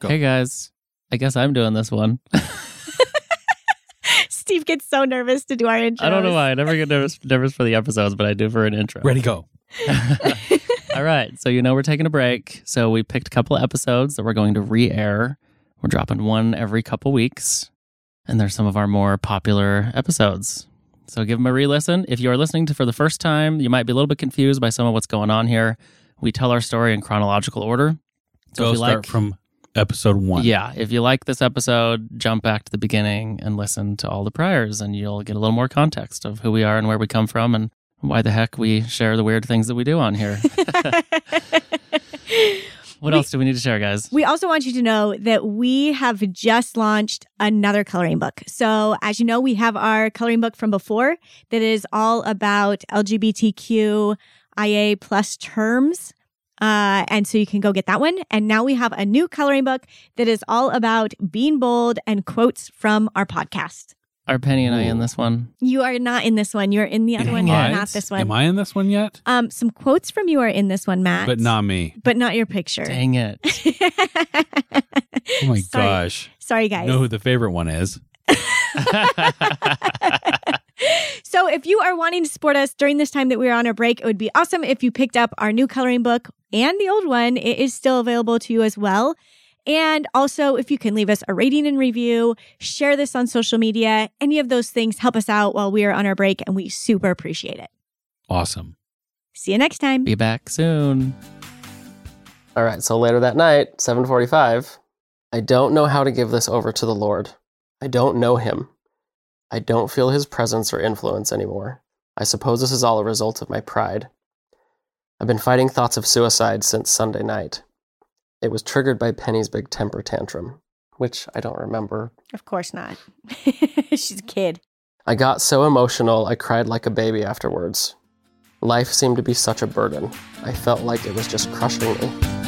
Go. Hey guys, I guess I'm doing this one. Steve gets so nervous to do our intro. I don't know why. I never get nervous, nervous for the episodes, but I do for an intro. Ready, go. All right. So, you know, we're taking a break. So, we picked a couple of episodes that we're going to re air. We're dropping one every couple weeks. And they're some of our more popular episodes. So, give them a re listen. If you are listening to for the first time, you might be a little bit confused by some of what's going on here. We tell our story in chronological order. So, go if you start like, from episode one. Yeah, if you like this episode, jump back to the beginning and listen to all the priors, and you'll get a little more context of who we are and where we come from and why the heck we share the weird things that we do on here. what We- else do we need to share, guys? We also want you to know that we have just launched another coloring book. So, as you know, we have our coloring book from before that is all about LGBTQIA plus terms. Uh, and so you can go get that one. And now we have a new coloring book that is all about being bold and quotes from our podcast. Are Penny and I in this one? You are not in this one. You're in the other one, What? not this one. Am I in this one yet? Um, some quotes from you are in this one, Matt, But not me. but not your picture. Dang it. Oh my Sorry. gosh. Sorry, guys. Know who the favorite one is? So, if you are wanting to support us during this time that we are on our break, it would be awesome if you picked up our new coloring book and the old one. It is still available to you as well. And also, if you can leave us a rating and review, share this on social media, any of those things help us out while we are on our break, and we super appreciate it. Awesome. See you next time. Be back soon. All right, so later that night, 7:45, I don't know how to give this over to the Lord. I don't know him. I don't feel his presence or influence anymore. I suppose this is all a result of my pride. I've been fighting thoughts of suicide since Sunday night. It was triggered by Penny's big temper tantrum, which I don't remember. Of course not. She's a kid. I got so emotional, I cried like a baby afterwards. Life seemed to be such a burden. I felt like it was just crushing me.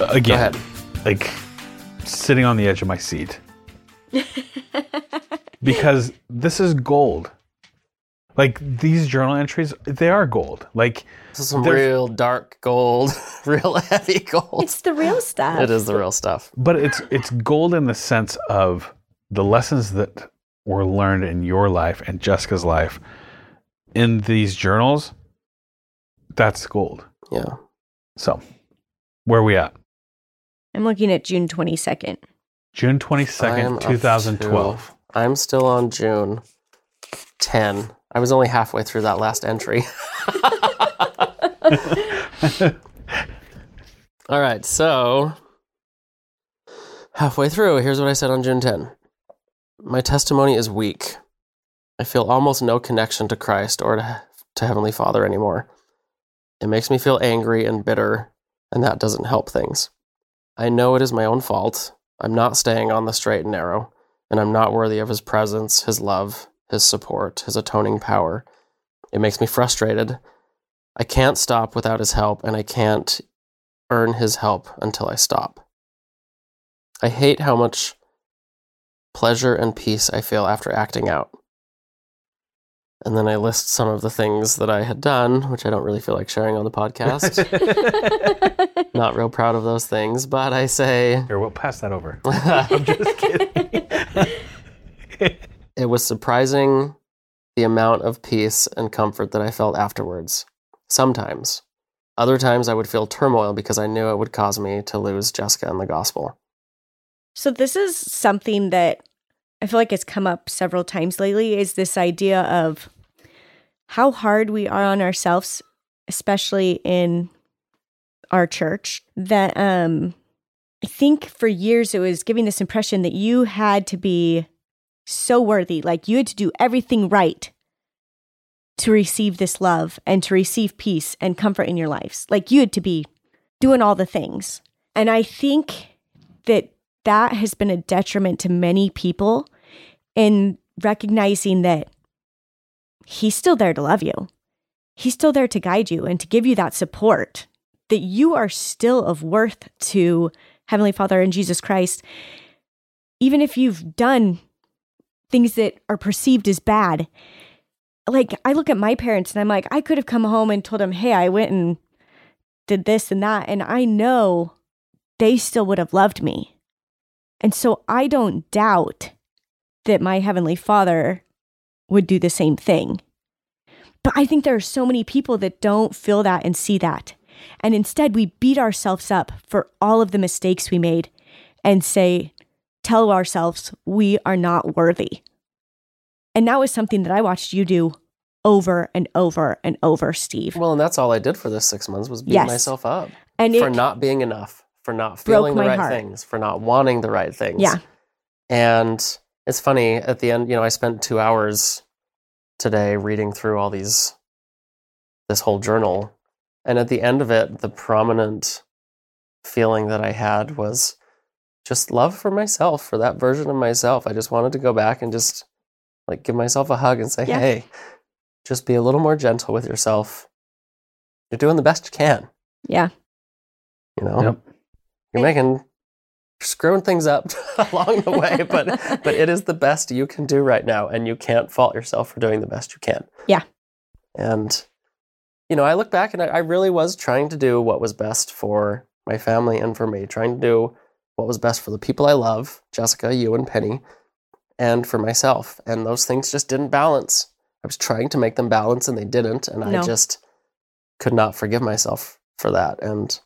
Uh, again, Go ahead. like sitting on the edge of my seat because this is gold. Like these journal entries, they are gold. Like This is some real dark gold, real heavy gold. It's the real stuff. It is the real stuff. but it's it's gold in the sense of the lessons that were learned in your life and Jessica's life in these journals. That's gold. Yeah. So, where are we at? I'm looking at June 22nd. June I am twenty second, up two thousand twelve. to- I'm still on June 10. I was only halfway through that last entry. All right, so halfway through, here's what I said on June 10. My testimony is weak. I feel almost no connection to Christ or to, to Heavenly Father anymore. It makes me feel angry and bitter, and that doesn't help things. I know it is my own fault. I'm not staying on the straight and narrow, and I'm not worthy of His presence, His love, His support, His atoning power. It makes me frustrated. I can't stop without His help, and I can't earn His help until I stop. I hate how much pleasure and peace I feel after acting out. And then I list some of the things that I had done, which I don't really feel like sharing on the podcast. Not real proud of those things, but I say Here, we'll pass that over. I'm just kidding. it was surprising the amount of peace and comfort that I felt afterwards. Sometimes. Other times I would feel turmoil because I knew it would cause me to lose Jessica and the gospel. So this is something that I feel like it's come up several times lately is this idea of how hard we are on ourselves, especially in our church. That um I think for years it was giving this impression that you had to be so worthy, like you had to do everything right to receive this love and to receive peace and comfort in your lives. Like you had to be doing all the things. And I think that that has been a detriment to many people in recognizing that he's still there to love you. He's still there to guide you and to give you that support that you are still of worth to Heavenly Father and Jesus Christ. Even if you've done things that are perceived as bad. Like, I look at my parents and I'm like, I could have come home and told them, hey, I went and did this and that. And I know they still would have loved me. And so I don't doubt that my Heavenly Father would do the same thing. But I think there are so many people that don't feel that and see that. And instead, we beat ourselves up for all of the mistakes we made and say, tell ourselves we are not worthy. And that was something that I watched you do over and over and over, Steve. Well, and that's all I did for this six months was beat Yes. myself up And for not being enough, for not feeling the right heart. things, for not wanting the right things. Yeah. And it's funny at the end, you know, I spent two hours today reading through all these, this whole journal. And at the end of it, the prominent feeling that I had was just love for myself, for that version of myself. I just wanted to go back and just like give myself a hug and say, Yeah. hey, just be a little more gentle with yourself. You're doing the best you can, yeah. you know? Yep. You're making screwing things up along the way, but but it is the best you can do right now, and you can't fault yourself for doing the best you can. Yeah. And you know, I look back and I, I really was trying to do what was best for my family and for me, trying to do what was best for the people I love, Jessica, you, and Penny, and for myself. And those things just didn't balance. I was trying to make them balance, and they didn't, and I just could not forgive myself for that. And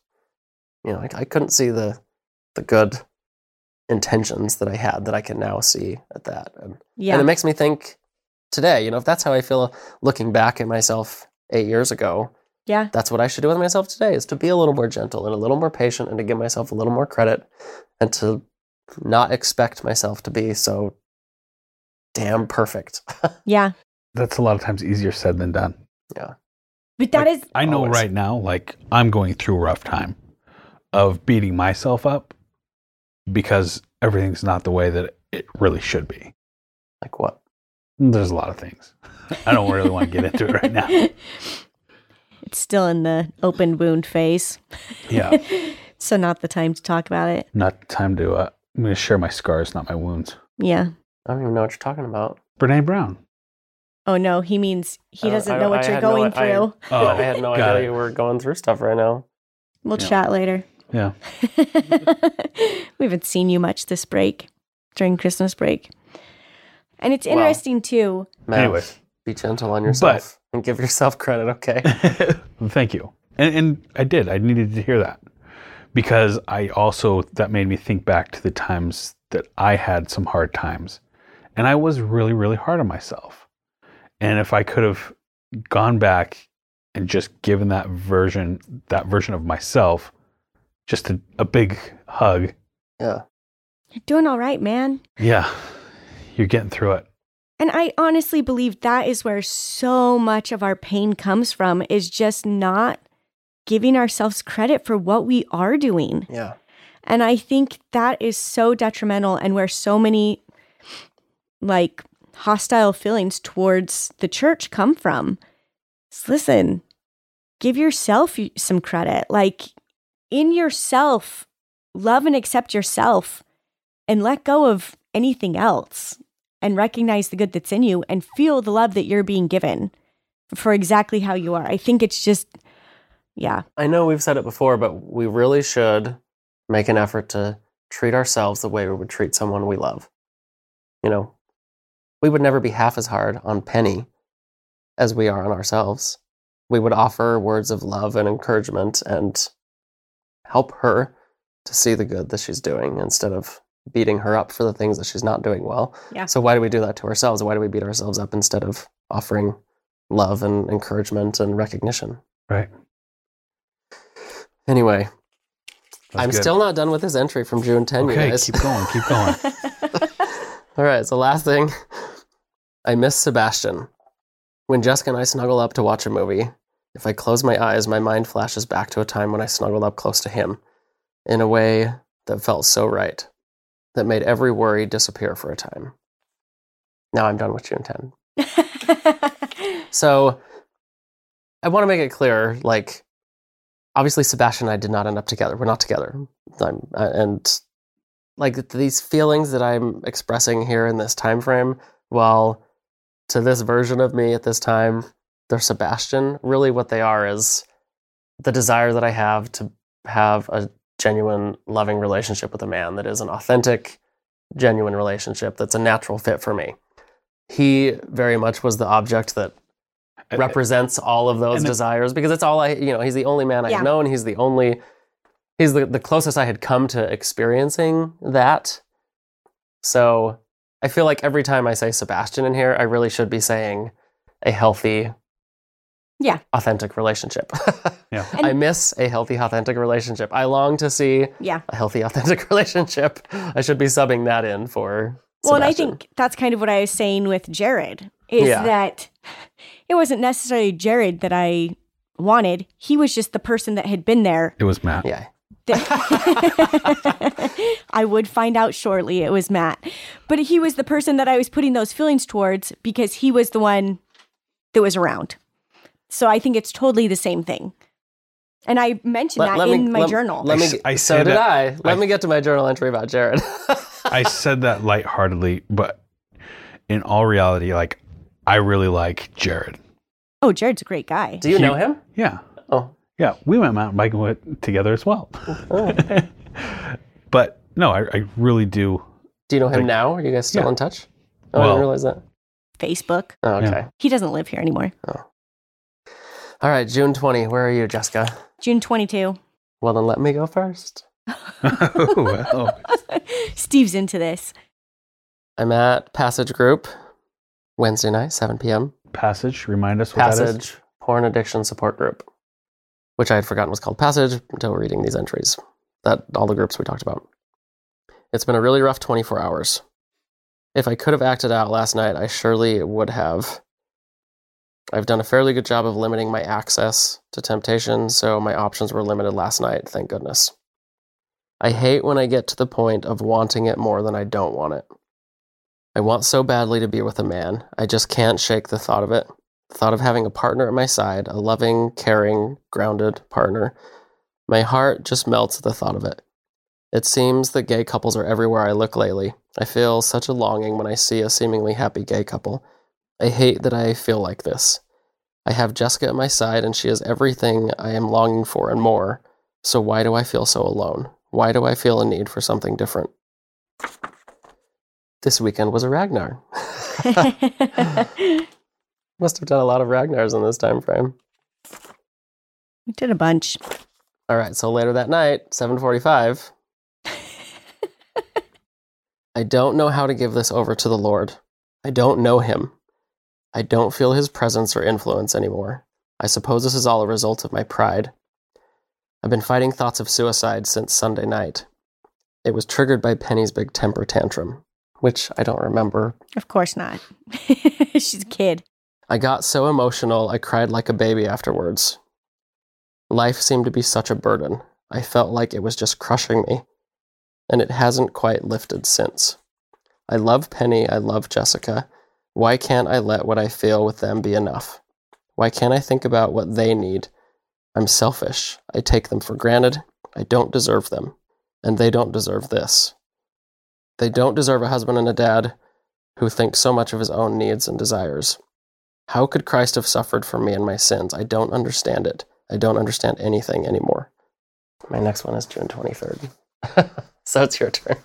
you know, I, I couldn't see the the good intentions that I had that I can now see at that. And, Yeah. and it makes me think today, you know, if that's how I feel looking back at myself eight years ago, yeah. that's what I should do with myself today is to be a little more gentle and a little more patient and to give myself a little more credit and to not expect myself to be so damn perfect. Yeah. That's a lot of times easier said than done. Yeah. But that Like, is I know Always. right now, like I'm going through a rough time of beating myself up because everything's not the way that it really should be. like what? There's a lot of things. I don't really want to get into it right now. it's still in the open wound phase. Yeah, so not the time to talk about it. not the time to. Uh, I'm going to share my scars, not my wounds. Yeah. I don't even know what you're talking about. Brene Brown. Oh no, he means he Uh, doesn't I- know what I you're had no- going I- through. Oh, I had no idea it. you were going through stuff right now. we'll yeah. chat later. Yeah, we haven't seen you much this break during Christmas break. And it's Well, interesting too. Matt, Anyways. be gentle on yourself and give yourself credit, okay? thank you. And, and I did. I needed to hear that because I also that made me think back to the times that I had some hard times, and I was really, really hard on myself. And if I could have gone back and just given that version, that version of myself, just a, a big hug. Yeah. You're doing all right, man. Yeah, you're getting through it. And I honestly believe that is where so much of our pain comes from is just not giving ourselves credit for what we are doing. Yeah. And I think that is so detrimental and where so many like hostile feelings towards the church come from. S- listen, give yourself some credit. Like in yourself, love and accept yourself and let go of anything else and recognize the good that's in you and feel the love that you're being given for exactly how you are. I think it's just, yeah, I know we've said it before, but we really should make an effort to treat ourselves the way we would treat someone we love. You know, we would never be half as hard on Penny as we are on ourselves. We would offer words of love and encouragement and help her to see the good that she's doing instead of beating her up for the things that she's not doing well. Yeah. So why do we do that to ourselves? Why do we beat ourselves up instead of offering love and encouragement and recognition? Right. Anyway, That's I'm good. still not done with this entry from June 10, you okay. guys. Keep going. Keep going. All right, so last thing, I miss Sebastian. When Jessica and I snuggle up to watch a movie, if I close my eyes, my mind flashes back to a time when I snuggled up close to him. in a way that felt so right, that made every worry disappear for a time. Now I'm done with June 10. So I want to make it clear like, obviously, Sebastian and I did not end up together. We're not together. I'm, and like these feelings that I'm expressing here in this time frame, well, to this version of me at this time, they're Sebastian. Really, what they are is the desire that I have to have a genuine, loving relationship with a man that is an authentic, genuine relationship that's a natural fit for me. He very much was the object that represents all of those and it- desires because it's all I, you know, he's the only man I've Yeah. known. He's the only, he's the, the closest I had come to experiencing that. So I feel like every time I say Sebastian in here, I really should be saying a healthy, Yeah. authentic relationship. Yeah. I miss a healthy, authentic relationship. I long to see yeah. a healthy, authentic relationship. I should be subbing that in for. Well, and I think that's kind of what I was saying with Jared is Yeah. that it wasn't necessarily Jared that I wanted. He was just the person that had been there. It was Matt. Yeah. I would find out shortly it was Matt. But he was the person that I was putting those feelings towards because he was the one that was around. So I think it's totally the same thing. And I mentioned Let- that let me- in my let- journal. Let me. I s- I so say did that- I. Let I- me get to my journal entry about Jared. I said that lightheartedly, but in all reality, like I really like Jared. oh, Jared's a great guy. Do you know him? Yeah. Oh, Yeah. We went mountain biking with, together as well. oh. but no, I, I really do. Do you know him Like- now? Are you guys still Yeah. in touch? Oh, I didn't realize that. Facebook. Oh, okay. Yeah. He doesn't live here anymore. Oh. All right, June 20. Where are you, Jessica? June 22. Well, then let me go first. oh, well. Steve's into this. I'm at Passage Group Wednesday night, 7 p.m. Passage. Remind us what that is. Passage Porn Addiction Support Group, which I had forgotten was called Passage until reading these entries. That all the groups we talked about. It's been a really rough 24 hours. If I could have acted out last night, I surely would have. I've done a fairly good job of limiting my access to temptation, so my options were limited last night, thank goodness. I hate when I get to the point of wanting it more than I don't want it. I want so badly to be with a man. I just can't shake the thought of it. The thought of having a partner at my side, a loving, caring, grounded partner. My heart just melts at the thought of it. It seems that gay couples are everywhere I look lately. I feel such a longing when I see a seemingly happy gay couple. I hate that I feel like this. I have Jessica at my side, and she is everything I am longing for and more. So why do I feel so alone? Why do I feel a need for something different? This weekend was a Ragnar. Must have done a lot of Ragnars in this time frame. we did a bunch. All right, so later that night, 7:45, I don't know how to give this over to the Lord. I don't know him. I don't feel his presence or influence anymore. I suppose this is all a result of my pride. I've been fighting thoughts of suicide since Sunday night. It was triggered by Penny's big temper tantrum, which I don't remember Of course not. She's a kid. I got so emotional, I cried like a baby afterwards. Life seemed to be such a burden. I felt like it was just crushing me, and it hasn't quite lifted since. I love Penny, I love Jessica. Why can't I let what I feel with them be enough? Why can't I think about what they need? I'm selfish. I take them for granted. I don't deserve them, and they don't deserve this. They don't deserve a husband and a dad who think so much of his own needs and desires. How could Christ have suffered for me and my sins? I don't understand it. I don't understand anything anymore. My next one is June 23rd. so it's your turn.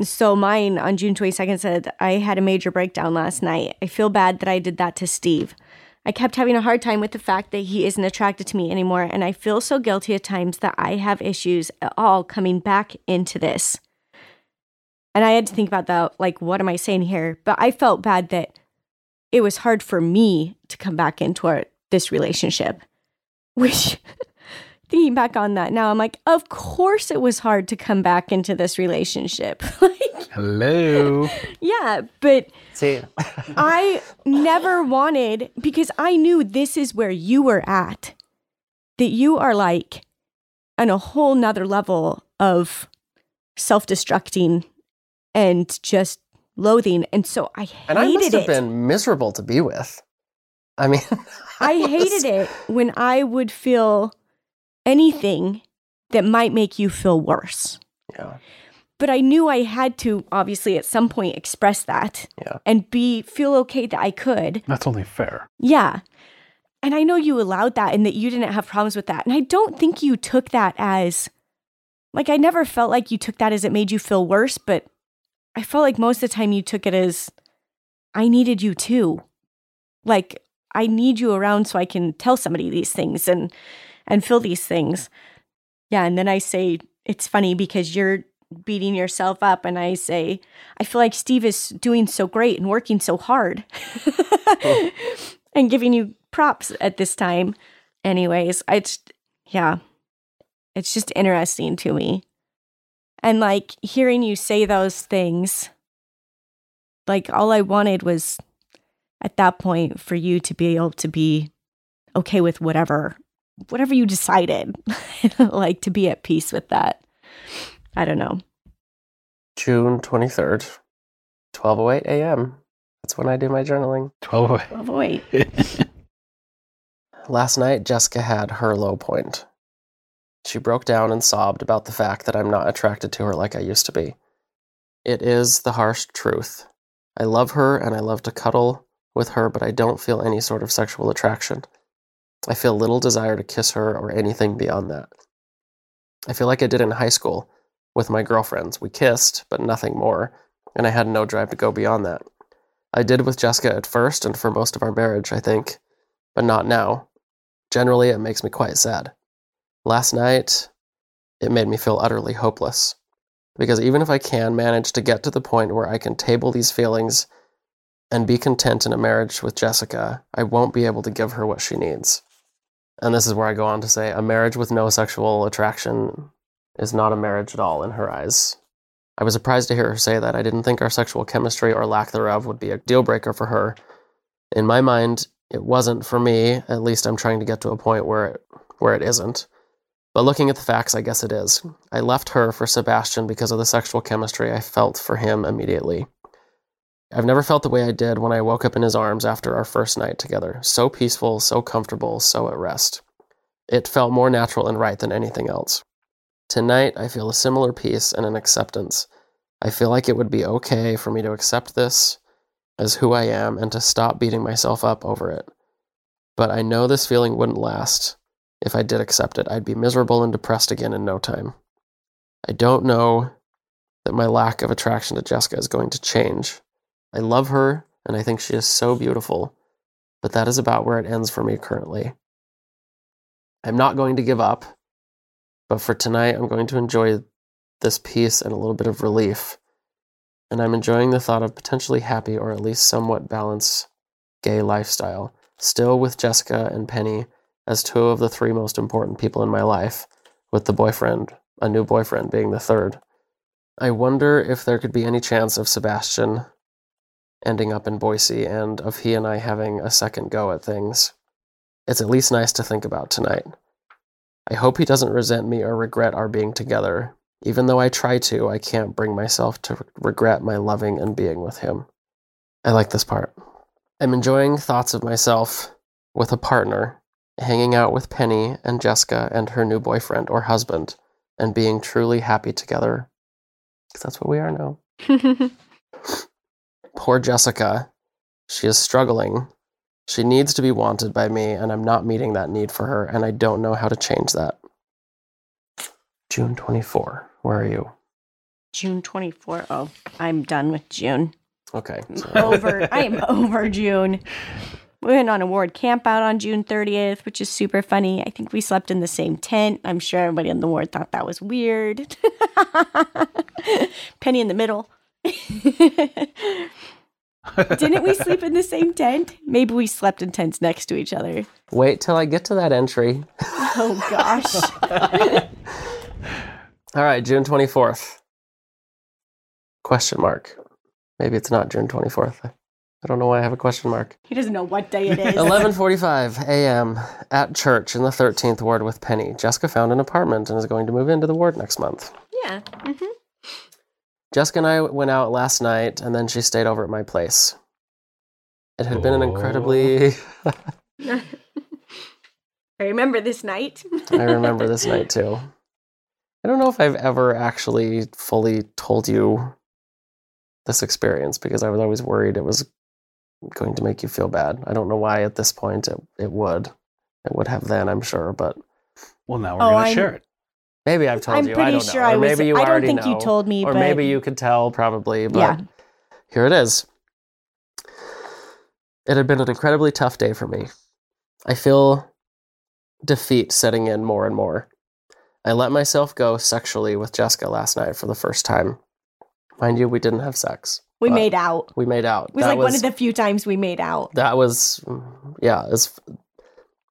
So mine on June 22nd said, I had a major breakdown last night. I feel bad that I did that to Steve. I kept having a hard time with the fact that he isn't attracted to me anymore, and I feel so guilty at times that I have issues at all coming back into this. And I had to think about that, like, what am I saying here? But I felt bad that it was hard for me to come back into our, this relationship, which thinking back on that now, I'm like, of course it was hard to come back into this relationship. like, Hello. yeah, but See, I never wanted because I knew this is where you were at. That you are like, on a whole nother level of self destructing and just loathing. And so I hated And I must have it. been miserable to be with. I mean, I was- hated it when I would feel anything that might make you feel worse. Yeah, But I knew I had to obviously at some point express that Yeah. and be feel okay that I could. That's only fair. Yeah. And I know you allowed that and that you didn't have problems with that. And I don't think you took that as like I never felt like you took that as it made you feel worse, but I felt like most of the time you took it as I needed you too. Like I need you around so I can tell somebody these things and and feel these things. Yeah, and then I say it's funny because you're beating yourself up and I say I feel like Steve is doing so great and working so hard. and giving you props at this time. Anyways, I just, yeah, it's just interesting to me. And like hearing you say those things, like all I wanted was at that point for you to be able to be okay with whatever, whatever you decided, like to be at peace with that. I don't know. June twenty third, twelve oh eight a.m. That's when I do my journaling. 12 away. Oh. oh Last night, Jessica had her low point. She broke down and sobbed about the fact that I'm not attracted to her like I used to be. It is the harsh truth. I love her and I love to cuddle with her, but I don't feel any sort of sexual attraction. I feel little desire to kiss her or anything beyond that. I feel like I did in high school with my girlfriends. We kissed, but nothing more, and I had no drive to go beyond that. I did with Jessica at first and for most of our marriage, I think, but not now. Generally, it makes me quite sad. Last night, it made me feel utterly hopeless. Because even if I can manage to get to the point where I can table these feelings and be content in a marriage with Jessica, I won't be able to give her what she needs. And this is where I go on to say a marriage with no sexual attraction is not a marriage at all in her eyes. I was surprised to hear her say that. I didn't think our sexual chemistry or lack thereof would be a deal breaker for her. In my mind, it wasn't for me. At least I'm trying to get to a point where it, where it isn't. But looking at the facts, I guess it is. I left her for Sebastian because of the sexual chemistry I felt for him immediately. I've never felt the way I did when I woke up in his arms after our first night together. So peaceful, so comfortable, so at rest. It felt more natural and right than anything else. Tonight, I feel a similar peace and an acceptance. I feel like it would be okay for me to accept this as who I am and to stop beating myself up over it. But I know this feeling wouldn't last. If I did accept it, I'd be miserable and depressed again in no time. I don't know that my lack of attraction to Jessica is going to change. I love her and I think she is so beautiful, but that is about where it ends for me currently. I'm not going to give up, but for tonight, I'm going to enjoy this peace and a little bit of relief. And I'm enjoying the thought of potentially happy or at least somewhat balanced gay lifestyle, still with Jessica and Penny as two of the three most important people in my life, with the boyfriend, a new boyfriend, being the third. I wonder if there could be any chance of Sebastian ending up in Boise and of he and I having a second go at things. It's at least nice to think about tonight. I hope he doesn't resent me or regret our being together. Even though I try to, I can't bring myself to regret my loving and being with him. I like this part. I'm enjoying thoughts of myself with a partner, hanging out with Penny and Jessica and her new boyfriend or husband, and being truly happy together. Because that's what we are now. Poor Jessica. She is struggling. She needs to be wanted by me, and I'm not meeting that need for her, and I don't know how to change that. June 24. Where are you? June 24. Oh, I'm done with June. Okay. over. I am over June. We went on a ward camp out on June 30th, which is super funny. I think we slept in the same tent. I'm sure everybody in the ward thought that was weird. Penny in the middle. Didn't we sleep in the same tent? Maybe we slept in tents next to each other. Wait till I get to that entry. Oh gosh. All right, June 24th. Question mark. Maybe it's not June 24th. I don't know why I have a question mark. He doesn't know what day it is. 11:45 a.m. at church in the 13th ward with Penny. Jessica found an apartment and is going to move into the ward next month. Yeah. hmm Jessica and I went out last night and then she stayed over at my place. It had been an incredibly I remember this night. I remember this night too. I don't know if I've ever actually fully told you this experience because I was always worried it was going to make you feel bad. I don't know why at this point it, it would. It would have then, I'm sure, but Well, now we're Oh, going to share it. Maybe I've told I'm you. pretty I don't sure know. Or I was. maybe you I don't think know. you told me, or but maybe you could tell probably, but yeah. here it is. It had been an incredibly tough day for me. I feel defeat setting in more and more. I let myself go sexually with Jessica last night for the first time. Mind you, we didn't have sex. We made out. We made out. It was That like one of the few times we made out. That was, yeah. It was,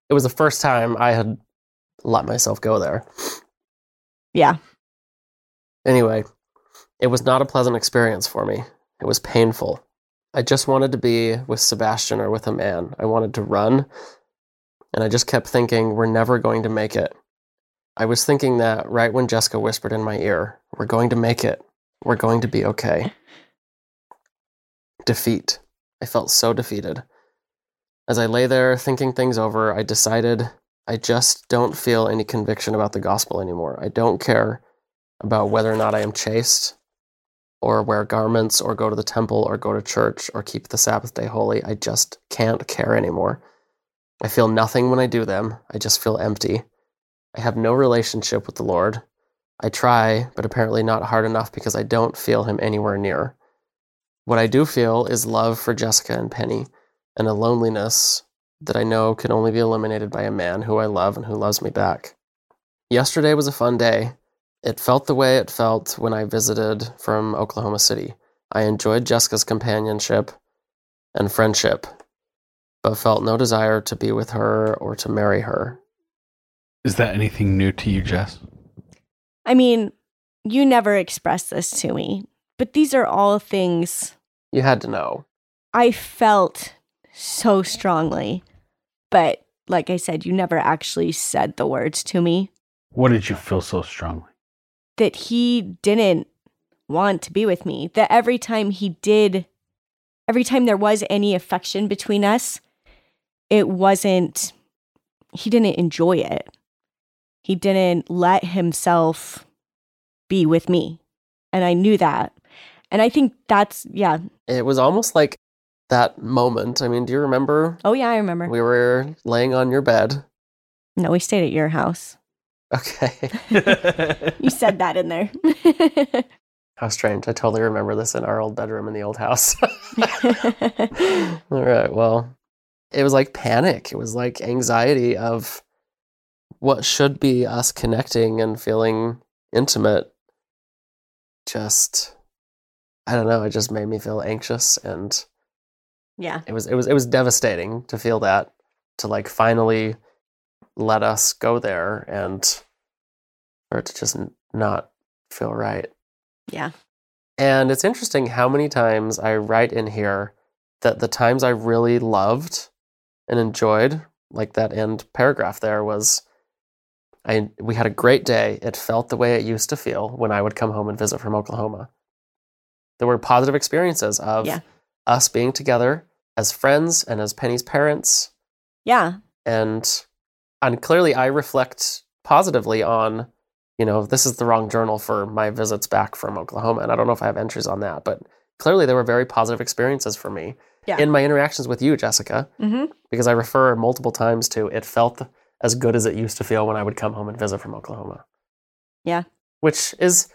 it was the first time I had let myself go there. Yeah. Anyway, it was not a pleasant experience for me. It was painful. I just wanted to be with Sebastian or with a man. I wanted to run. And I just kept thinking, we're never going to make it. I was thinking that right when Jessica whispered in my ear, we're going to make it. We're going to be okay. Defeat. I felt so defeated. As I lay there thinking things over, I decided I just don't feel any conviction about the gospel anymore. I don't care about whether or not I am chaste or wear garments or go to the temple or go to church or keep the Sabbath day holy. I just can't care anymore. I feel nothing when I do them. I just feel empty. I have no relationship with the Lord. I try, but apparently not hard enough because I don't feel Him anywhere near. What I do feel is love for Jessica and Penny and a loneliness that I know can only be eliminated by a man who I love and who loves me back. Yesterday was a fun day. It felt the way it felt when I visited from Oklahoma City. I enjoyed Jessica's companionship and friendship, but felt no desire to be with her or to marry her. Is that anything new to you, Jess? I mean, you never expressed this to me, but these are all things You had to know. I felt so strongly. But like I said, you never actually said the words to me What did you feel so strongly? that he didn't want to be with me. That every time he did, every time there was any affection between us, it wasn't, he didn't enjoy it. He didn't let himself be with me. And I knew that. And I think that's, yeah. It was almost like that moment. I mean, do you remember? Oh, yeah, I remember. We were laying on your bed. no, we stayed at your house. Okay. You said that in there. How strange. I totally remember this in our old bedroom in the old house. All right. Well, it was like panic. It was like anxiety of what should be us connecting and feeling intimate. Just, I don't know. It just made me feel anxious, and yeah. it was it was it was devastating to feel that to like finally let us go there and or to just not feel right. Yeah. And it's interesting how many times I write in here that the times I really loved and enjoyed, like that end paragraph there was I we had a great day. It felt the way it used to feel when I would come home and visit from Oklahoma. There were positive experiences of Yeah. Us being together as friends and as Penny's parents Yeah. and and clearly I reflect positively on you know this is the wrong journal for my visits back from Oklahoma and I don't know if I have entries on that but clearly there were very positive experiences for me Yeah. in my interactions with you Jessica Mm-hmm. because I refer multiple times to it felt as good as it used to feel when I would come home and visit from Oklahoma Yeah. which is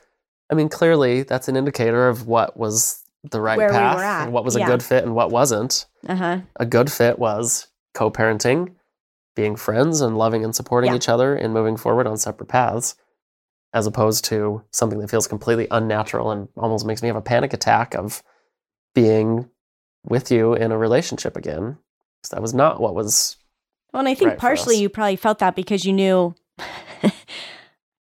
I mean clearly that's an indicator of what was the right Where path and what was a yeah. good fit and what wasn't Uh huh. a good fit was co-parenting, being friends and loving and supporting Yeah. each other and moving forward on separate paths, as opposed to something that feels completely unnatural and almost makes me have a panic attack of being with you in a relationship again. 'Cause that was not what was Well, and I think Right, partially you probably felt that because you knew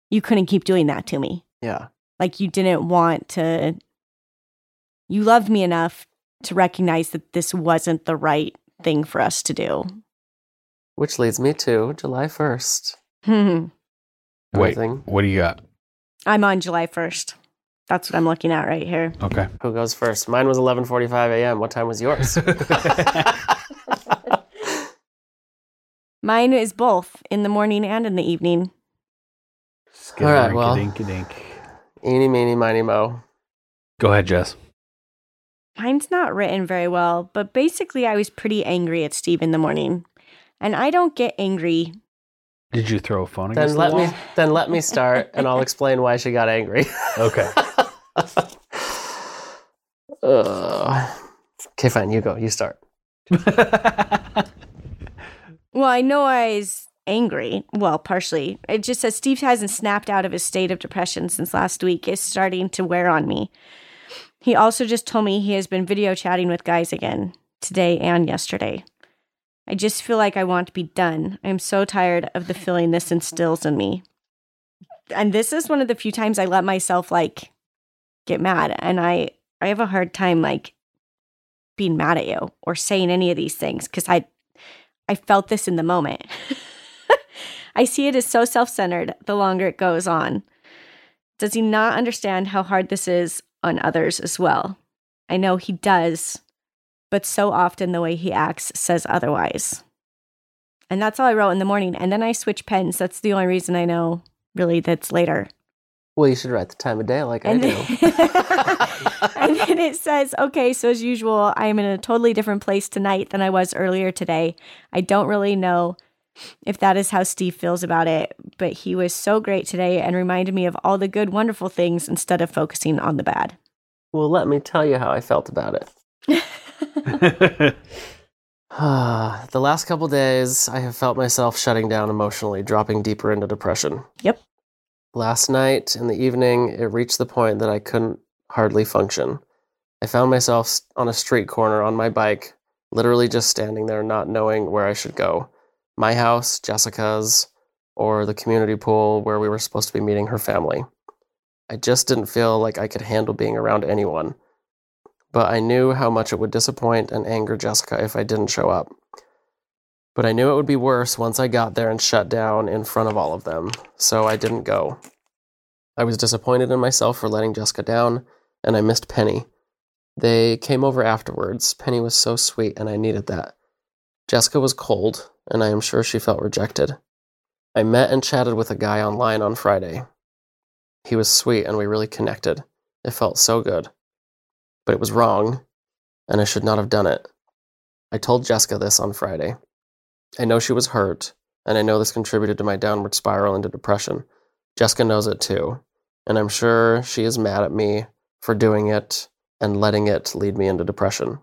you couldn't keep doing that to me. yeah. Like you didn't want to. You loved me enough to recognize that this wasn't the right thing for us to do. Which leads me to July 1st. Wait, Everything. what do you got? I'm on July 1st. That's what I'm looking at right here. Okay. Who goes first? Mine was 11:45 a.m. What time was yours? Mine is both in the morning and in the evening. All right, well. Dink. Eeny, meeny, miny, mo. Go ahead, Jess. Mine's not written very well, but basically, I was pretty angry at Steve in the morning. And I don't get angry. Did you throw a phone Then against let the wall? me then let me start, and I'll explain why she got angry. Okay. Uh, okay, fine. You go. You start. Well, I know I was angry. Well, partially. It just says Steve hasn't snapped out of his state of depression since last week. It's starting to wear on me. He also just told me he has been video chatting with guys again today and yesterday. I just feel like I want to be done. I'm so tired of the feeling this instills in me. And this is one of the few times I let myself like get mad and I I have a hard time like being mad at you or saying any of these things cuz I I felt this in the moment. I see it as so self centered the longer it goes on. Does he not understand how hard this is on others as well? I know he does, but so often the way he acts says otherwise. And that's all I wrote in the morning. And then I switch pens. That's the only reason I know really that's later. Well, you should write the time of day like I And do. and then it says, okay, so as usual, I am in a totally different place tonight than I was earlier today. I don't really know if that is how Steve feels about it, but he was so great today and reminded me of all the good, wonderful things instead of focusing on the bad. well, let me tell you how I felt about it. the last couple days, I have felt myself shutting down emotionally, dropping deeper into depression. Yep. Last night in the evening, it reached the point that I couldn't hardly function. I found myself on a street corner on my bike, literally just standing there, not knowing where I should go. My house, Jessica's, or the community pool where we were supposed to be meeting her family. I just didn't feel like I could handle being around anyone but I knew how much it would disappoint and anger Jessica if I didn't show up. But I knew it would be worse once I got there and shut down in front of all of them, so I didn't go. I was disappointed in myself for letting Jessica down, and I missed Penny. They came over afterwards. Penny was so sweet, and I needed that. Jessica was cold, and I am sure she felt rejected. I met and chatted with a guy online on Friday. He was sweet, and we really connected. It felt so good but it was wrong, and I should not have done it. I told Jessica this on Friday. I know she was hurt, and I know this contributed to my downward spiral into depression. Jessica knows it too, and I'm sure she is mad at me for doing it and letting it lead me into depression.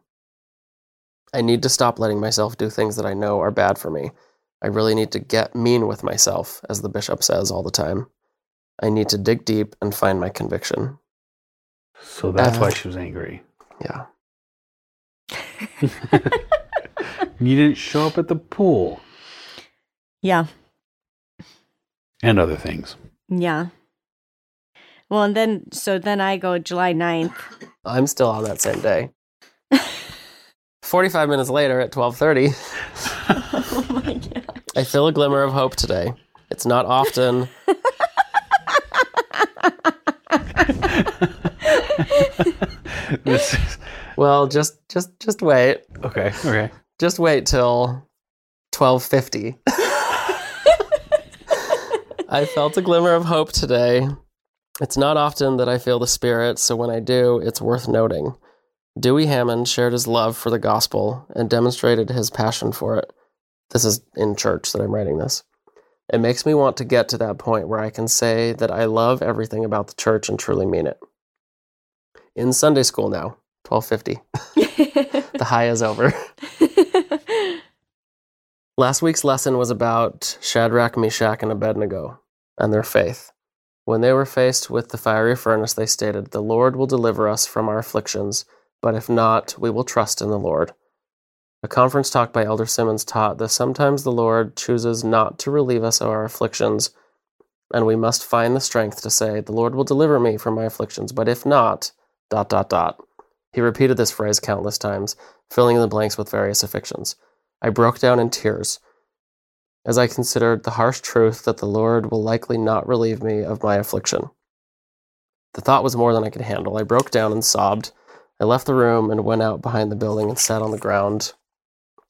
I need to stop letting myself do things that I know are bad for me. I really need to get mean with myself, as the bishop says all the time. I need to dig deep and find my conviction. so that's why Uh, she was angry. Yeah. You didn't show up at the pool Yeah. and other things. Yeah. Well, and then, so then I go July 9th. I'm still on that same day. 45 minutes later at 12:30, oh my God. I feel a glimmer of hope today. It's not often is well, just just just wait. okay. Okay. Just wait till 12:50. I felt a glimmer of hope today. It's not often that I feel the spirit, so when I do, it's worth noting. Dewey Hammond shared his love for the gospel and demonstrated his passion for it. This is in church that I'm writing this. It makes me want to get to that point where I can say that I love everything about the church and truly mean it. In Sunday school now, 1250. The high is over. Last week's lesson was about Shadrach, Meshach, and Abednego and their faith. When they were faced with the fiery furnace, they stated, The Lord will deliver us from our afflictions, but if not, we will trust in the Lord. A conference talk by Elder Simmons taught that sometimes the Lord chooses not to relieve us of our afflictions, and we must find the strength to say, The Lord will deliver me from my afflictions, but if not, dot, dot, dot. He repeated this phrase countless times, filling in the blanks with various afflictions. I broke down in tears as I considered the harsh truth that the Lord will likely not relieve me of my affliction. The thought was more than I could handle. I broke down and sobbed. I left the room and went out behind the building and sat on the ground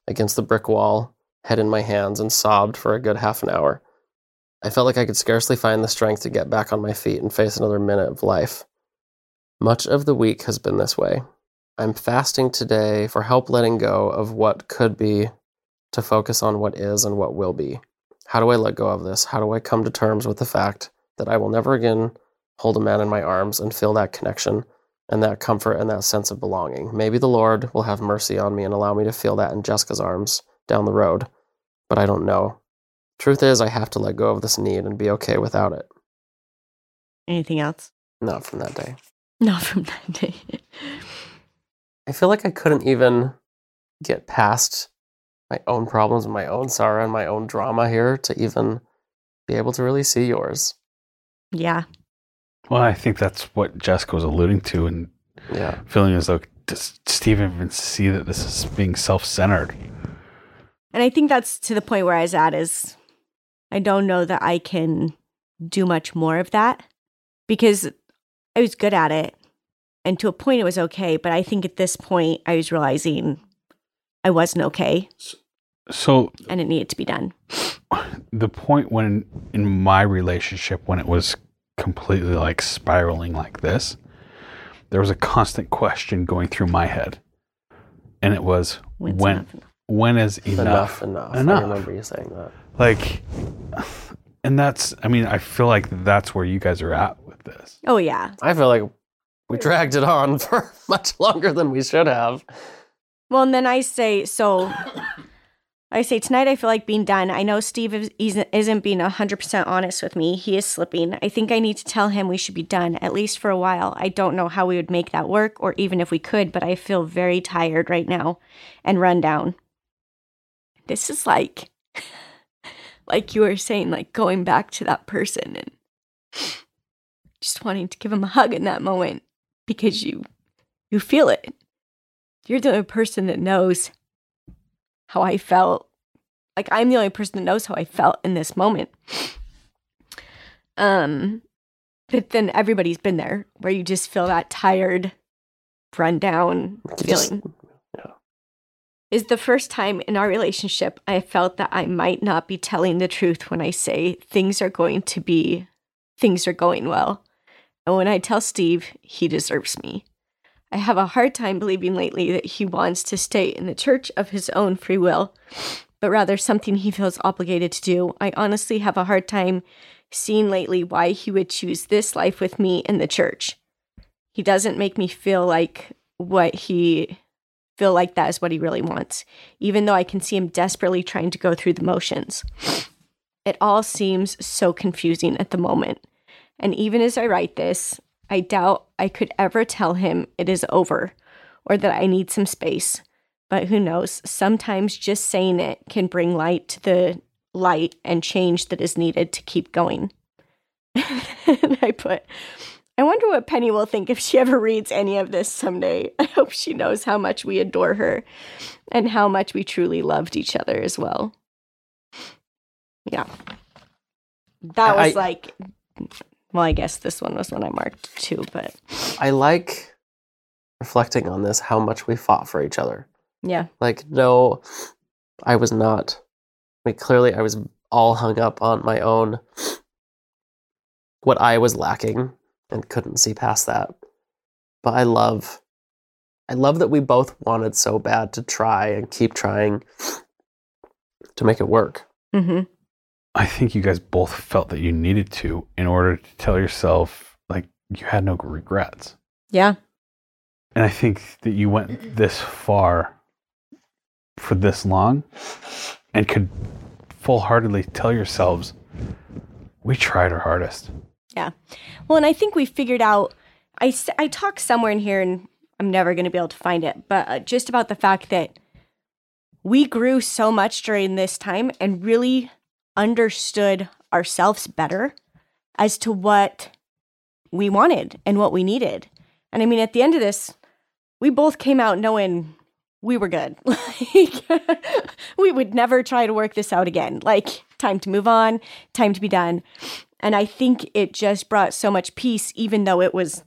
against the brick wall, head in my hands, and sobbed for a good half an hour. I felt like I could scarcely find the strength to get back on my feet and face another minute of life. Much of the week has been this way. I'm fasting today for help letting go of what could be to focus on what is and what will be. How do I let go of this? How do I come to terms with the fact that I will never again hold a man in my arms and feel that connection and that comfort and that sense of belonging? Maybe the Lord will have mercy on me and allow me to feel that in Jessica's arms down the road, but I don't know. Truth is, I have to let go of this need and be okay without it. Anything else? Not from that day. Not from that day. I feel like I couldn't even get past my own problems and my own sorrow and my own drama here to even be able to really see yours. yeah. Well, I think that's what Jessica was alluding to and Yeah. feeling as though does Steve even see that this is being self centered? And I think that's to the point where I was at is I don't know that I can do much more of that because I was good at it. And to a point, it was okay. But I think at this point, I was realizing I wasn't okay So and it needed to be done. the point when in my relationship when it was completely like spiraling like this, there was a constant question going through my head. And it was When's when enough enough? when is enough? Enough, enough. Enough. I remember you saying that. Like and that's I mean, I feel like that's where you guys are at with this. Oh, yeah. I feel like we dragged it on for much longer than we should have. Well, and then I say, so I say, tonight I feel like being done. I know Steve is- isn't isn't being 100% honest with me. He is slipping. I think I need to tell him we should be done, at least for a while. I don't know how we would make that work or even if we could, but I feel very tired right now and run down. This is like, like you were saying, like going back to that person and just wanting to give him a hug in that moment because you you feel it you're the only person that knows how I felt. Like I'm the only person that knows how I felt in this moment. Um, but then everybody's been there where you just feel that tired, run down You just- feeling. Is the first time in our relationship I felt that I might not be telling the truth when I say things are going to be, things are going well. And when I tell Steve, he deserves me. I have a hard time believing lately that he wants to stay in the church of his own free will, but rather something he feels obligated to do. I honestly have a hard time seeing lately why he would choose this life with me in the church. He doesn't make me feel like what he feel like that is what he really wants, even though I can see him desperately trying to go through the motions. It all seems so confusing at the moment. And even as I write this, I doubt I could ever tell him it is over or that I need some space. But who knows? Sometimes just saying it can bring light to the light and change that is needed to keep going. and I put, I wonder what Penny will think if she ever reads any of this someday. I hope she knows how much we adore her and how much we truly loved each other as well. Yeah. That was I- like, well, I guess this one was one I marked too, but I like reflecting on this, how much we fought for each other. yeah. Like, no, I was not. I mean, clearly, I was all hung up on my own, what I was lacking, and couldn't see past that. But I love, I love that we both wanted so bad to try and keep trying to make it work. hmm I think you guys both felt that you needed to in order to tell yourself like you had no regrets. Yeah. And I think that you went this far for this long and could full heartedly tell yourselves, we tried our hardest. Yeah. Well, and I think we figured out. I, I talk somewhere in here, and I'm never going to be able to find it, but uh, just about the fact that we grew so much during this time and really understood ourselves better as to what we wanted and what we needed. And I mean, at the end of this, we both came out knowing we were good. Like we would never try to work this out again. Like time to move on, time to be done. And I think it just brought so much peace even though it was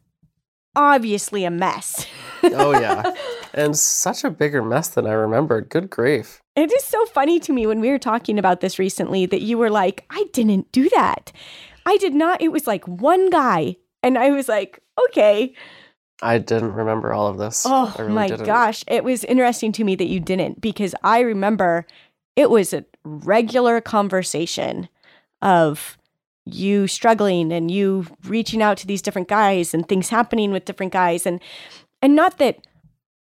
obviously a mess. Oh yeah. and such a bigger mess than I remembered. Good grief. It is so funny to me when we were talking about this recently that you were like, I didn't do that. I did not. It was like one guy. And I was like, okay. I didn't remember all of this. Oh really my didn't. gosh. It was interesting to me that you didn't because I remember it was a regular conversation of you struggling and you reaching out to these different guys and things happening with different guys and and not that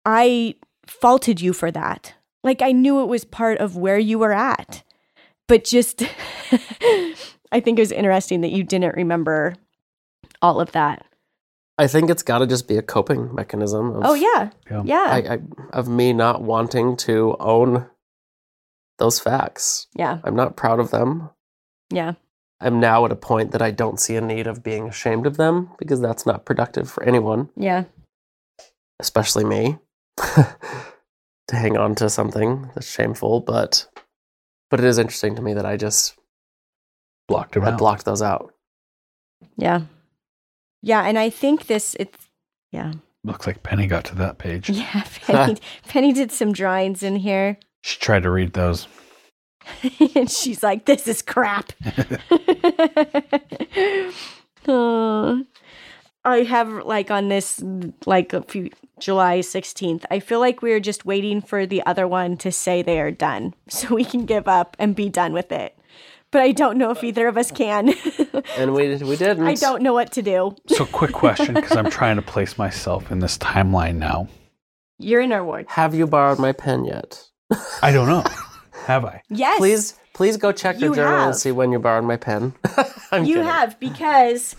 I faulted you for that. Like I knew it was part of where you were at. But just I think it was interesting that you didn't remember all of that. I think it's got to just be a coping mechanism. Of, Oh yeah. Yeah. Yeah. I, I, of me not wanting to own those facts. yeah. I'm not proud of them. Yeah. I'm now at a point that I don't see a need of being ashamed of them because that's not productive for anyone, Yeah. especially me, to hang on to something that's shameful. But but it is interesting to me that I just Blocked him had out. blocked those out. Yeah. Yeah, and I think this it's yeah. Looks like Penny got to that page. Yeah, Penny Penny did some drawings in here. She tried to read those. and she's like, This is crap. Oh. I have like on this like a few July 16th. I feel like we're just waiting for the other one to say they are done so we can give up and be done with it. But I don't know if either of us can. And we we didn't. I don't know what to do. So, quick question because I'm trying to place myself in this timeline now. You're in our ward. Have you borrowed my pen yet? I don't know. Have I? Yes. Please please go check your You journal have. and see when you borrowed my pen. I'm you kidding. have because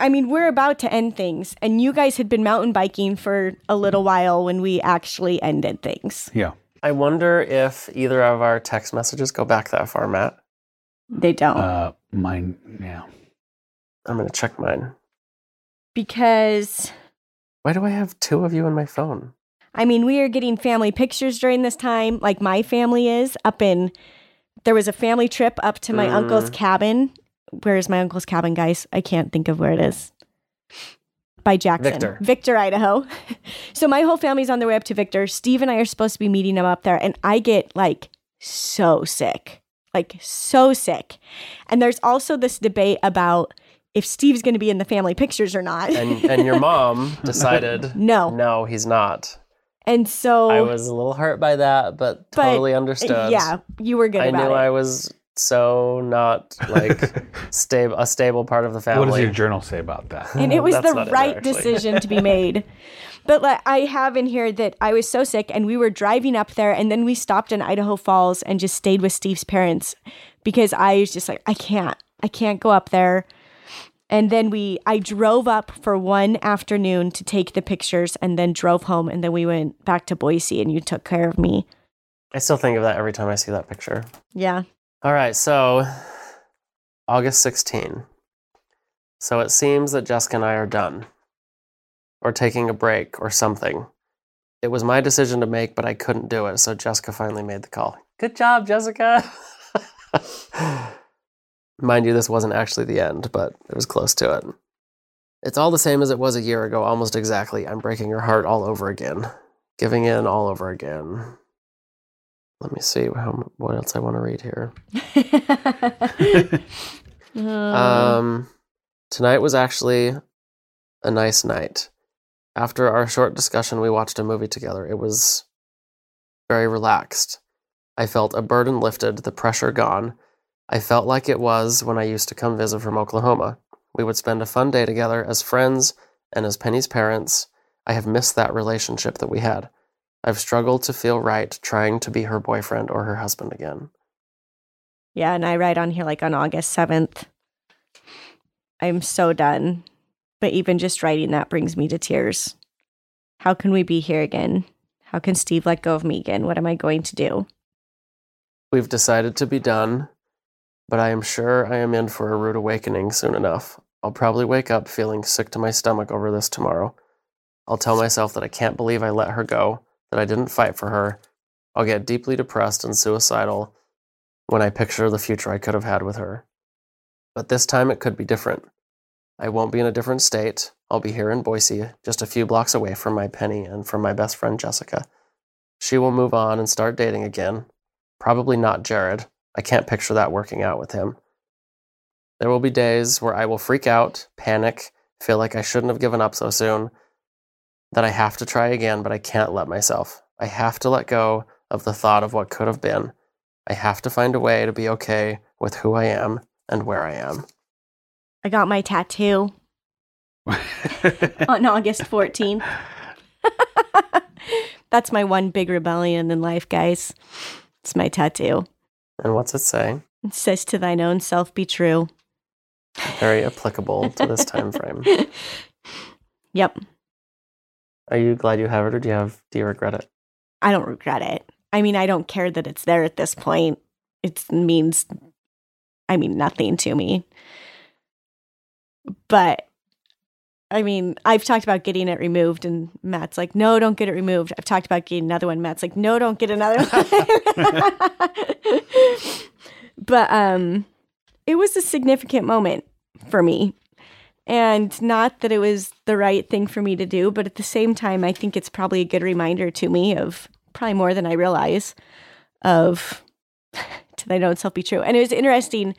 I mean, we're about to end things, and you guys had been mountain biking for a little while when we actually ended things. Yeah. I wonder if either of our text messages go back that far, Matt. They don't. Uh, mine. Yeah. I'm gonna check mine. because, Why do I have two of you on my phone? I mean, we are getting family pictures during this time, like my family is up in. There was a family trip up to my Mm. uncle's cabin. Where is my uncle's cabin, guys? I can't think of where it is. By Jackson. Victor. Victor, Idaho. so my whole family's on their way up to Victor. Steve and I are supposed to be meeting him up there, and I get like so sick. Like so sick. And there's also this debate about if Steve's gonna be in the family pictures or not. And and your mom decided no. no, he's not. And so I was a little hurt by that, but. But, totally uh, understood. Yeah, you were good I about knew it. I was so not like stable a stable part of the family. What does your journal say about that? and it was the not in there, right actually. decision to be made. But like, I have in here that I was so sick, and we were driving up there, and then we stopped in Idaho Falls and just stayed with Steve's parents because I was just like, I can't, I can't go up there. And then we, I drove up for one afternoon to take the pictures, and then drove home, and then we went back to Boise, and you took care of me. I still think of that every time I see that picture. Yeah, All right, so August 16. So it seems that Jessica and I are done, or taking a break, or something. It was my decision to make, but I couldn't do it, so Jessica finally made the call. Good job, Jessica! Mind you, this wasn't actually the end, but it was close to it. It's all the same as it was a year ago, almost exactly. I'm breaking your heart all over again, giving in all over again. Let me see how, what else I want to read here. Um, Um, tonight was actually a nice night. After our short discussion, we watched a movie together. It was very relaxed. I felt a burden lifted, the pressure gone. I felt like it was when I used to come visit from Oklahoma. We would spend a fun day together as friends and as Penny's parents. I have missed that relationship that we had. I've struggled to feel right trying to be her boyfriend or her husband again. Yeah, and I write on here like on August 7th. I'm so done. But even just writing that brings me to tears. How can we be here again? How can Steve let go of me again? What am I going to do? We've decided to be done, but I am sure I am in for a rude awakening soon enough. I'll probably wake up feeling sick to my stomach over this tomorrow. I'll tell myself that I can't believe I let her go, that I didn't fight for her. I'll get deeply depressed and suicidal when I picture the future I could have had with her. But this time it could be different. I won't be in a different state. I'll be here in Boise, just a few blocks away from my Penny and from my best friend Jessica. She will move on and start dating again. Probably not Jared. I can't picture that working out with him. There will be days where I will freak out, panic, feel like I shouldn't have given up so soon, that I have to try again, but I can't let myself. I have to let go of the thought of what could have been. I have to find a way to be okay with who I am and where I am. I got my tattoo on August 14th. That's my one big rebellion in life, guys. It's my tattoo. And what's it say? It says, To thine own self be true. Very applicable to this time frame. Yep. Are you glad you have it or do you have do you regret it? I don't regret it. I mean, I don't care that it's there at this point. It means, I mean, nothing to me. But I mean, I've talked about getting it removed, and Matt's like, no, don't get it removed. I've talked about getting another one. Matt's like, no, don't get another one. but um, it was a significant moment for me. And not that it was the right thing for me to do, but at the same time, I think it's probably a good reminder to me of probably more than I realize of to thy own self be true. And it was interesting.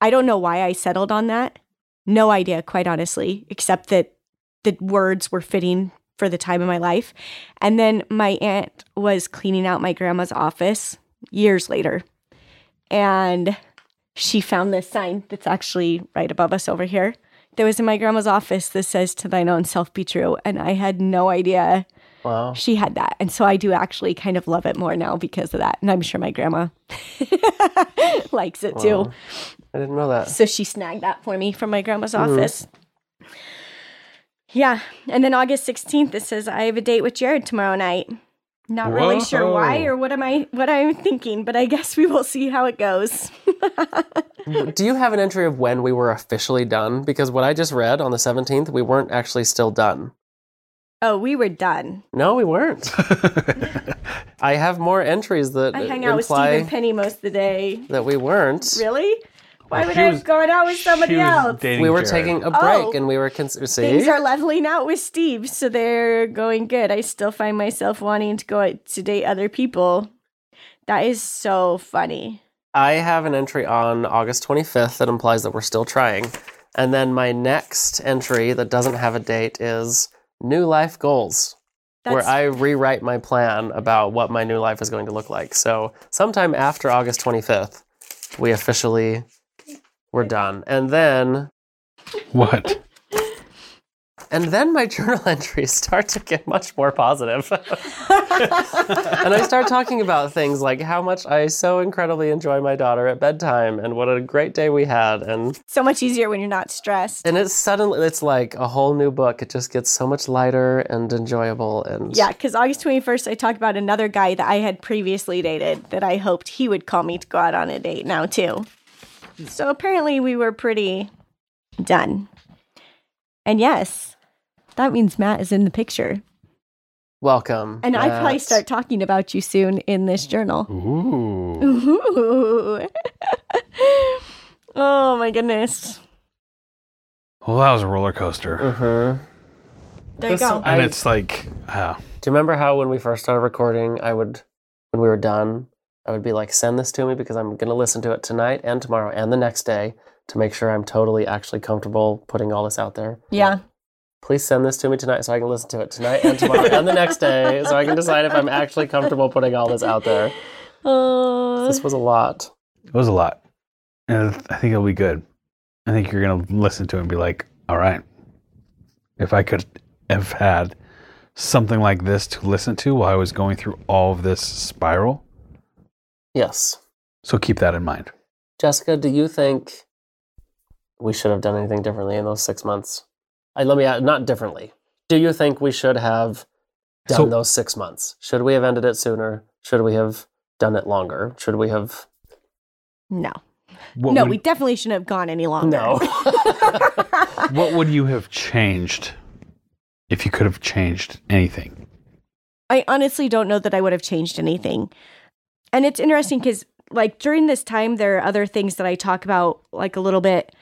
I don't know why I settled on that. No idea, quite honestly, except that the words were fitting for the time of my life. And then my aunt was cleaning out my grandma's office years later. And she found this sign that's actually right above us over here. That was in my grandma's office that says, To thine own self be true. And I had no idea Wow. she had that. And so I do actually kind of love it more now because of that. And I'm sure my grandma likes it too. I didn't know that. So she snagged that for me from my grandma's mm. office. Yeah. And then August 16th, it says, I have a date with Jared tomorrow night. Not really sure why or what am I what I'm thinking, but I guess we will see how it goes. Do you have an entry of when we were officially done? Because what I just read on the 17th, we weren't actually still done. Oh, we were done. No, we weren't. I have more entries that I hang out with Steve and Penny most of the day. that we weren't. Really? Why Well, would she I was- have gone out with somebody else? We were Jared. taking a break Oh. and we were cons- see. Things are leveling out with Steve, so they're going good. I still find myself wanting to go out to date other people. That is so funny. I have an entry on August 25th that implies that we're still trying. And then my next entry that doesn't have a date is new life goals, That's where I rewrite my plan about what my new life is going to look like. So, sometime after August 25th, we officially were done. And then What? And then my journal entries start to get much more positive. and I start talking about things like how much I so incredibly enjoy my daughter at bedtime and what a great day we had and so much easier when you're not stressed. and it's suddenly it's like a whole new book. It just gets so much lighter and enjoyable and Yeah, because August 21st, I talked about another guy that I had previously dated that I hoped he would call me to go out on a date now, too. So apparently we were pretty done. And yes, that means Matt is in the picture. welcome. And I probably start talking about you soon in this journal. Ooh. Ooh. oh my goodness. Well, that was a roller coaster. Mhm. There you go. And I- it's like, uh, Do you remember how when we first started recording, I would, when we were done, I would be like, send this to me because I'm going to listen to it tonight and tomorrow and the next day to make sure I'm totally actually comfortable putting all this out there. Yeah. Please send this to me tonight so I can listen to it tonight and tomorrow and the next day so I can decide if I'm actually comfortable putting all this out there. Oh, This was a lot. it was a lot. And I think it'll be good. I think you're going to listen to it and be like, all right, if I could have had something like this to listen to while I was going through all of this spiral. Yes. So keep that in mind. Jessica, do you think we should have done anything differently in those six months? I, let me add, not differently. Do you think we should have done So- those six months? Should we have ended it sooner? Should we have done it longer? Should we have? no. What no, would, we definitely shouldn't have gone any longer. No. what would you have changed if you could have changed anything? I honestly don't know that I would have changed anything. And it's interesting because, like, during this time, there are other things that I talk about, like, a little bit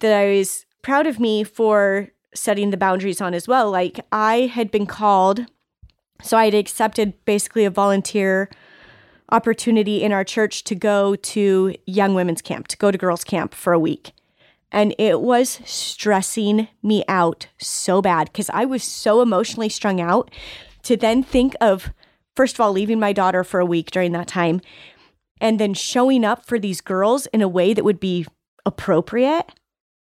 that I was proud of me for setting the boundaries on as well. Like, I had been called, so I had accepted basically a volunteer opportunity in our church to go to young women's camp, to go to girls' camp for a week. And it was stressing me out so bad because I was so emotionally strung out to then think of, first of all, leaving my daughter for a week during that time and then showing up for these girls in a way that would be appropriate.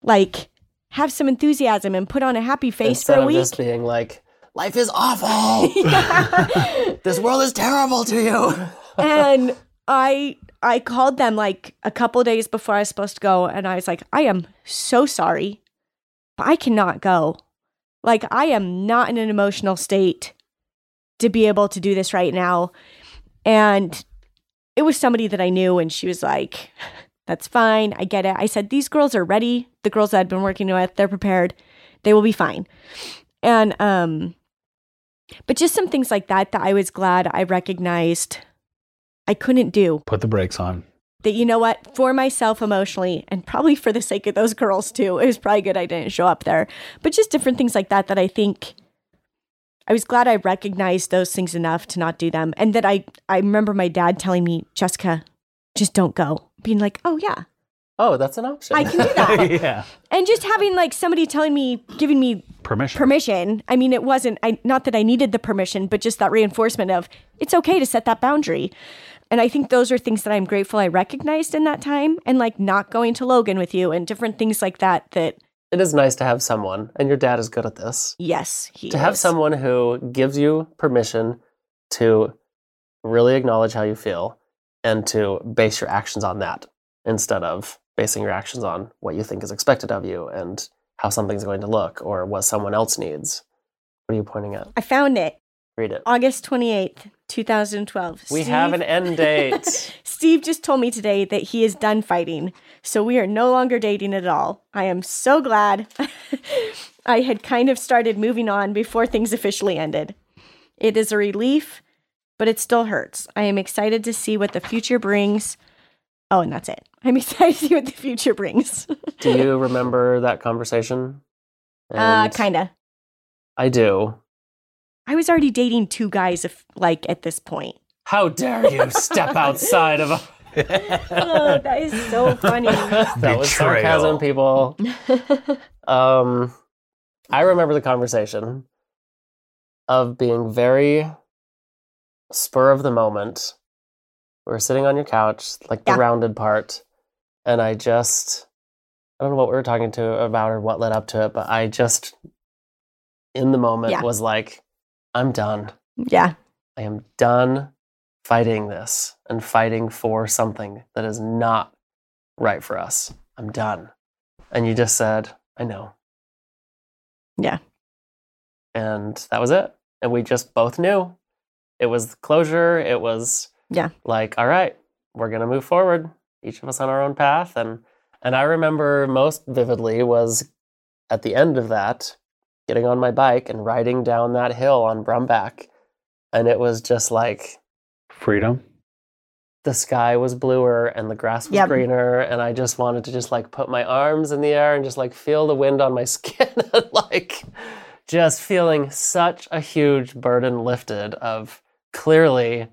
Like, have some enthusiasm and put on a happy face Instead for a of week. just being like, life is awful. this world is terrible to you. and I I called them like a couple days before I was supposed to go and I was like, I am so sorry, but I cannot go. Like I am not in an emotional state to be able to do this right now. And it was somebody that I knew and she was like, That's fine. I get it. I said, These girls are ready. The girls that I've been working with, they're prepared. They will be fine. And um but just some things like that that I was glad I recognized I couldn't do. Put the brakes on. That you know what, for myself emotionally, and probably for the sake of those girls too, it was probably good I didn't show up there. But just different things like that that I think I was glad I recognized those things enough to not do them. And that I I remember my dad telling me, Jessica, just don't go. Being like, oh yeah, Oh, that's an option. I can do that. yeah. and just having like somebody telling me, giving me Permission. permission. I mean, it wasn't I not that I needed the permission, but just that reinforcement of it's okay to set that boundary. And I think those are things that I'm grateful I recognized in that time and like not going to Logan with you and different things like that that it is nice to have someone, and your dad is good at this, yes, he to have someone who gives you permission to really acknowledge how you feel and to base your actions on that instead of basing your actions on what you think is expected of you and how something's going to look or what someone else needs. What are you pointing at? I found it. Read it. August 28th, 2012. We have an end date. Steve just told me today that he is done fighting. So we are no longer dating at all. I am so glad. I had kind of started moving on before things officially ended. It is a relief, but it still hurts. I am excited to see what the future brings. Oh, and that's it. I'm excited to see what the future brings. Do you remember that conversation? uh, kind of. I do. I was already dating two guys, if, like at this point. How dare you step outside of a. Oh, that is so funny. that was sarcasm, people. Um, I remember the conversation of being very spur of the moment. We were sitting on your couch, like the Yeah. rounded part, and I just I don't know what we were talking to about or what led up to it, but I just in the moment Yeah. was like, I'm done. yeah. I am done fighting this and fighting for something that is not right for us. I'm done. And you just said, I know. Yeah. And that was it. And we just both knew. It was closure. It was Yeah. like, all right, we're gonna move forward, each of us on our own path. And and I remember most vividly was at the end of that, getting on my bike and riding down that hill on Brumback. And it was just like Freedom. the sky was bluer and the grass was Yep. greener and i just wanted to just like put my arms in the air and just like feel the wind on my skin and like just feeling such a huge burden lifted of clearly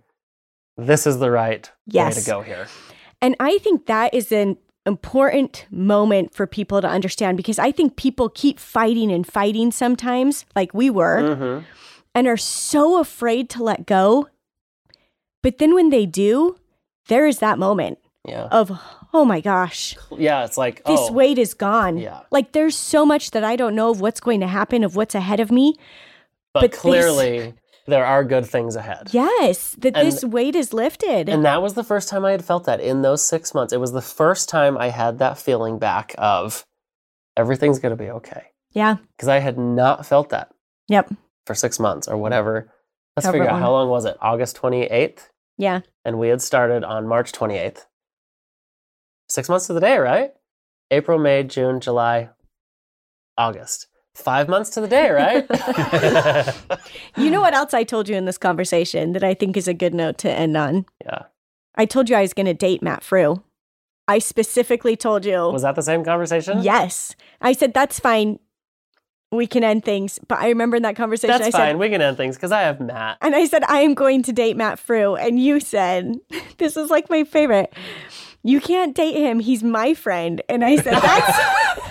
this is the right way to go here And I think that is an important moment for people to understand because I think people keep fighting and fighting sometimes, like we were, Mhm. and are so afraid to let go. But then when they do, there is that moment yeah of, oh my gosh, yeah it's like this oh weight is gone. yeah Like there's so much that I don't know of what's going to happen, of what's ahead of me. but, but this- clearly there are good things ahead Yes, that And- this weight is lifted. And that was the first time I had felt that in those six months. It was the first time I had that feeling back of everything's going to be okay. yeah. Because I had not felt that Yep. for six months or whatever. Let's However figure out long. how long was it? August 28th? Yeah. And we had started on March 28th. Six months to the day, right? April, May, June, July, August. five months to the day, right? You know what else I told you in this conversation that I think is a good note to end on? yeah. I told you I was going to date Matt Frew. I specifically told you. Was that the same conversation? Yes. I said, that's fine. We can end things. But I remember in that conversation, That's I fine. said, we can end things because I have Matt. and I said, I am going to date Matt Frew. And you said, this is like my favorite. You can't date him. He's my friend. And I said, that's,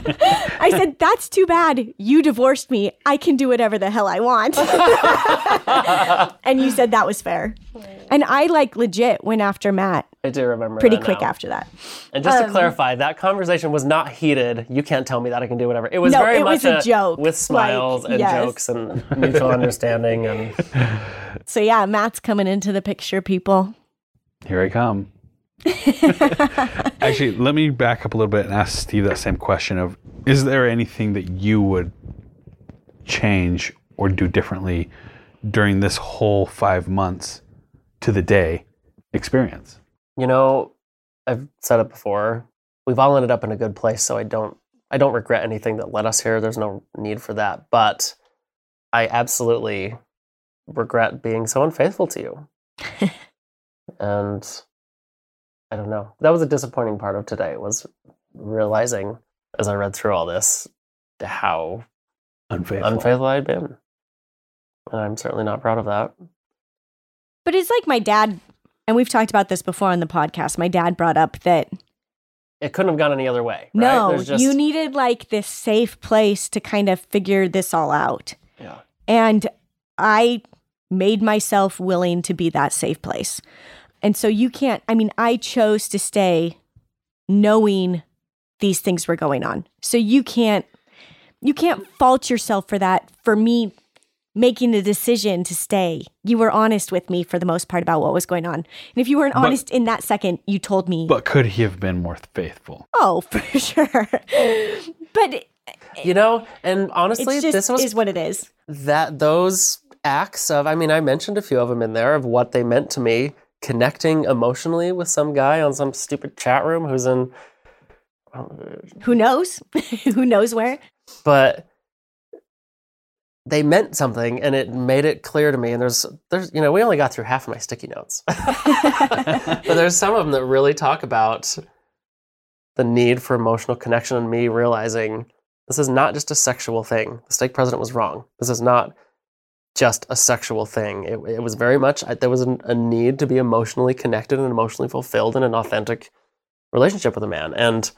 I said, that's too bad. You divorced me. I can do whatever the hell I want. and you said that was fair. And I like legit went after Matt I do remember. pretty that quick now. after that. And just to Um, clarify, that conversation was not heated. You can't tell me that I can do whatever. It was No, very it much was a joke, with smiles like, and yes. jokes and mutual understanding. And So yeah, Matt's coming into the picture, people. Here I come. Actually, let me back up a little bit and ask Steve that same question of is there anything that you would change or do differently during this whole 5 months to the day experience? you know, I've said it before. We've all ended up in a good place, so I don't. I don't regret anything that led us here. There's no need for that. But I absolutely regret being so unfaithful to you. and I don't know. That was a disappointing part of today was realizing as I read through all this how Unfaithful. unfaithful I'd been. And I'm certainly not proud of that. But it's like my dad, and we've talked about this before on the podcast. My dad brought up that It couldn't have gone any other way. right? no, There's just- you needed like this safe place to kind of figure this all out. Yeah. And I made myself willing to be that safe place. And so you can't, I mean, I chose to stay knowing these things were going on. So you can't, you can't fault yourself for that, for me making the decision to stay. You were honest with me for the most part about what was going on. And if you weren't But- honest in that second, you told me, But could he have been more faithful? oh, for sure. but You know, and honestly, just this was is what it is. that those acts of i mean i mentioned a few of them in there of what they meant to me connecting emotionally with some guy on some stupid chat room who's in Who knows? Who knows where? but they meant something and it made it clear to me and there's there's you know we only got through half of my sticky notes but there's some of them that really talk about the need for emotional connection and me realizing this is not just a sexual thing. The stake president was wrong. This is not just a sexual thing. It, it was very much, I- there was an, a need to be emotionally connected and emotionally fulfilled in an authentic relationship with a man. And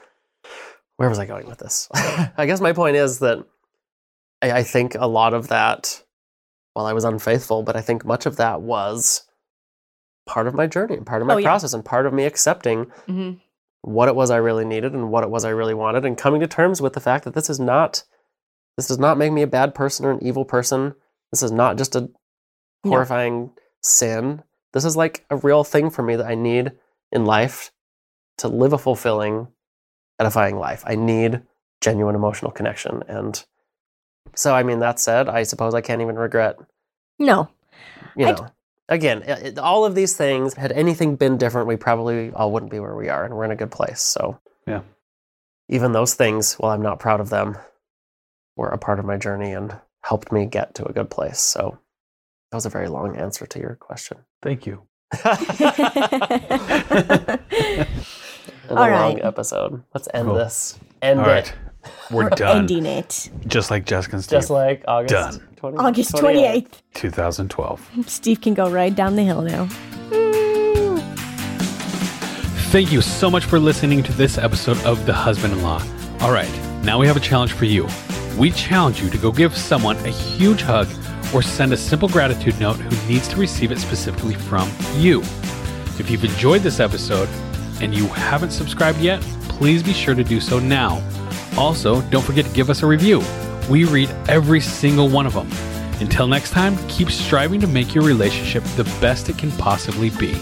where was I going with this? I guess my point is that I, I think a lot of that, well, I was unfaithful, but I think much of that was part of my journey and part of my Oh, yeah. process and part of me accepting Mm-hmm. what it was I really needed and what it was I really wanted, and coming to terms with the fact that this is not, this does not make me a bad person or an evil person. This is not just a No. horrifying sin. This is like a real thing for me that I need in life to live a fulfilling, edifying life. I need genuine emotional connection. And so, I mean, that said, I suppose I can't even regret No. you I- know again it- it- all of these things had anything been different we probably all wouldn't be where we are and we're in a good place so Yeah. even those things while i'm not proud of them were a part of my journey and helped me get to a good place so that was a very long answer to your question Thank you. and a All long episode let's end Cool. this end All it right. We're, We're done. ending it. Just like Jessica and Steve. just like august Done. 20, August 28th. 28th. 2012. Steve can go right down the hill now. Woo. Thank you so much for listening to this episode of The Husband in Law. All right, now we have a challenge for you. We challenge you to go give someone a huge hug or send a simple gratitude note who needs to receive it specifically from you. If you've enjoyed this episode and you haven't subscribed yet, please be sure to do so now. Also, don't forget to give us a review. We read every single one of them. Until next time, keep striving to make your relationship the best it can possibly be.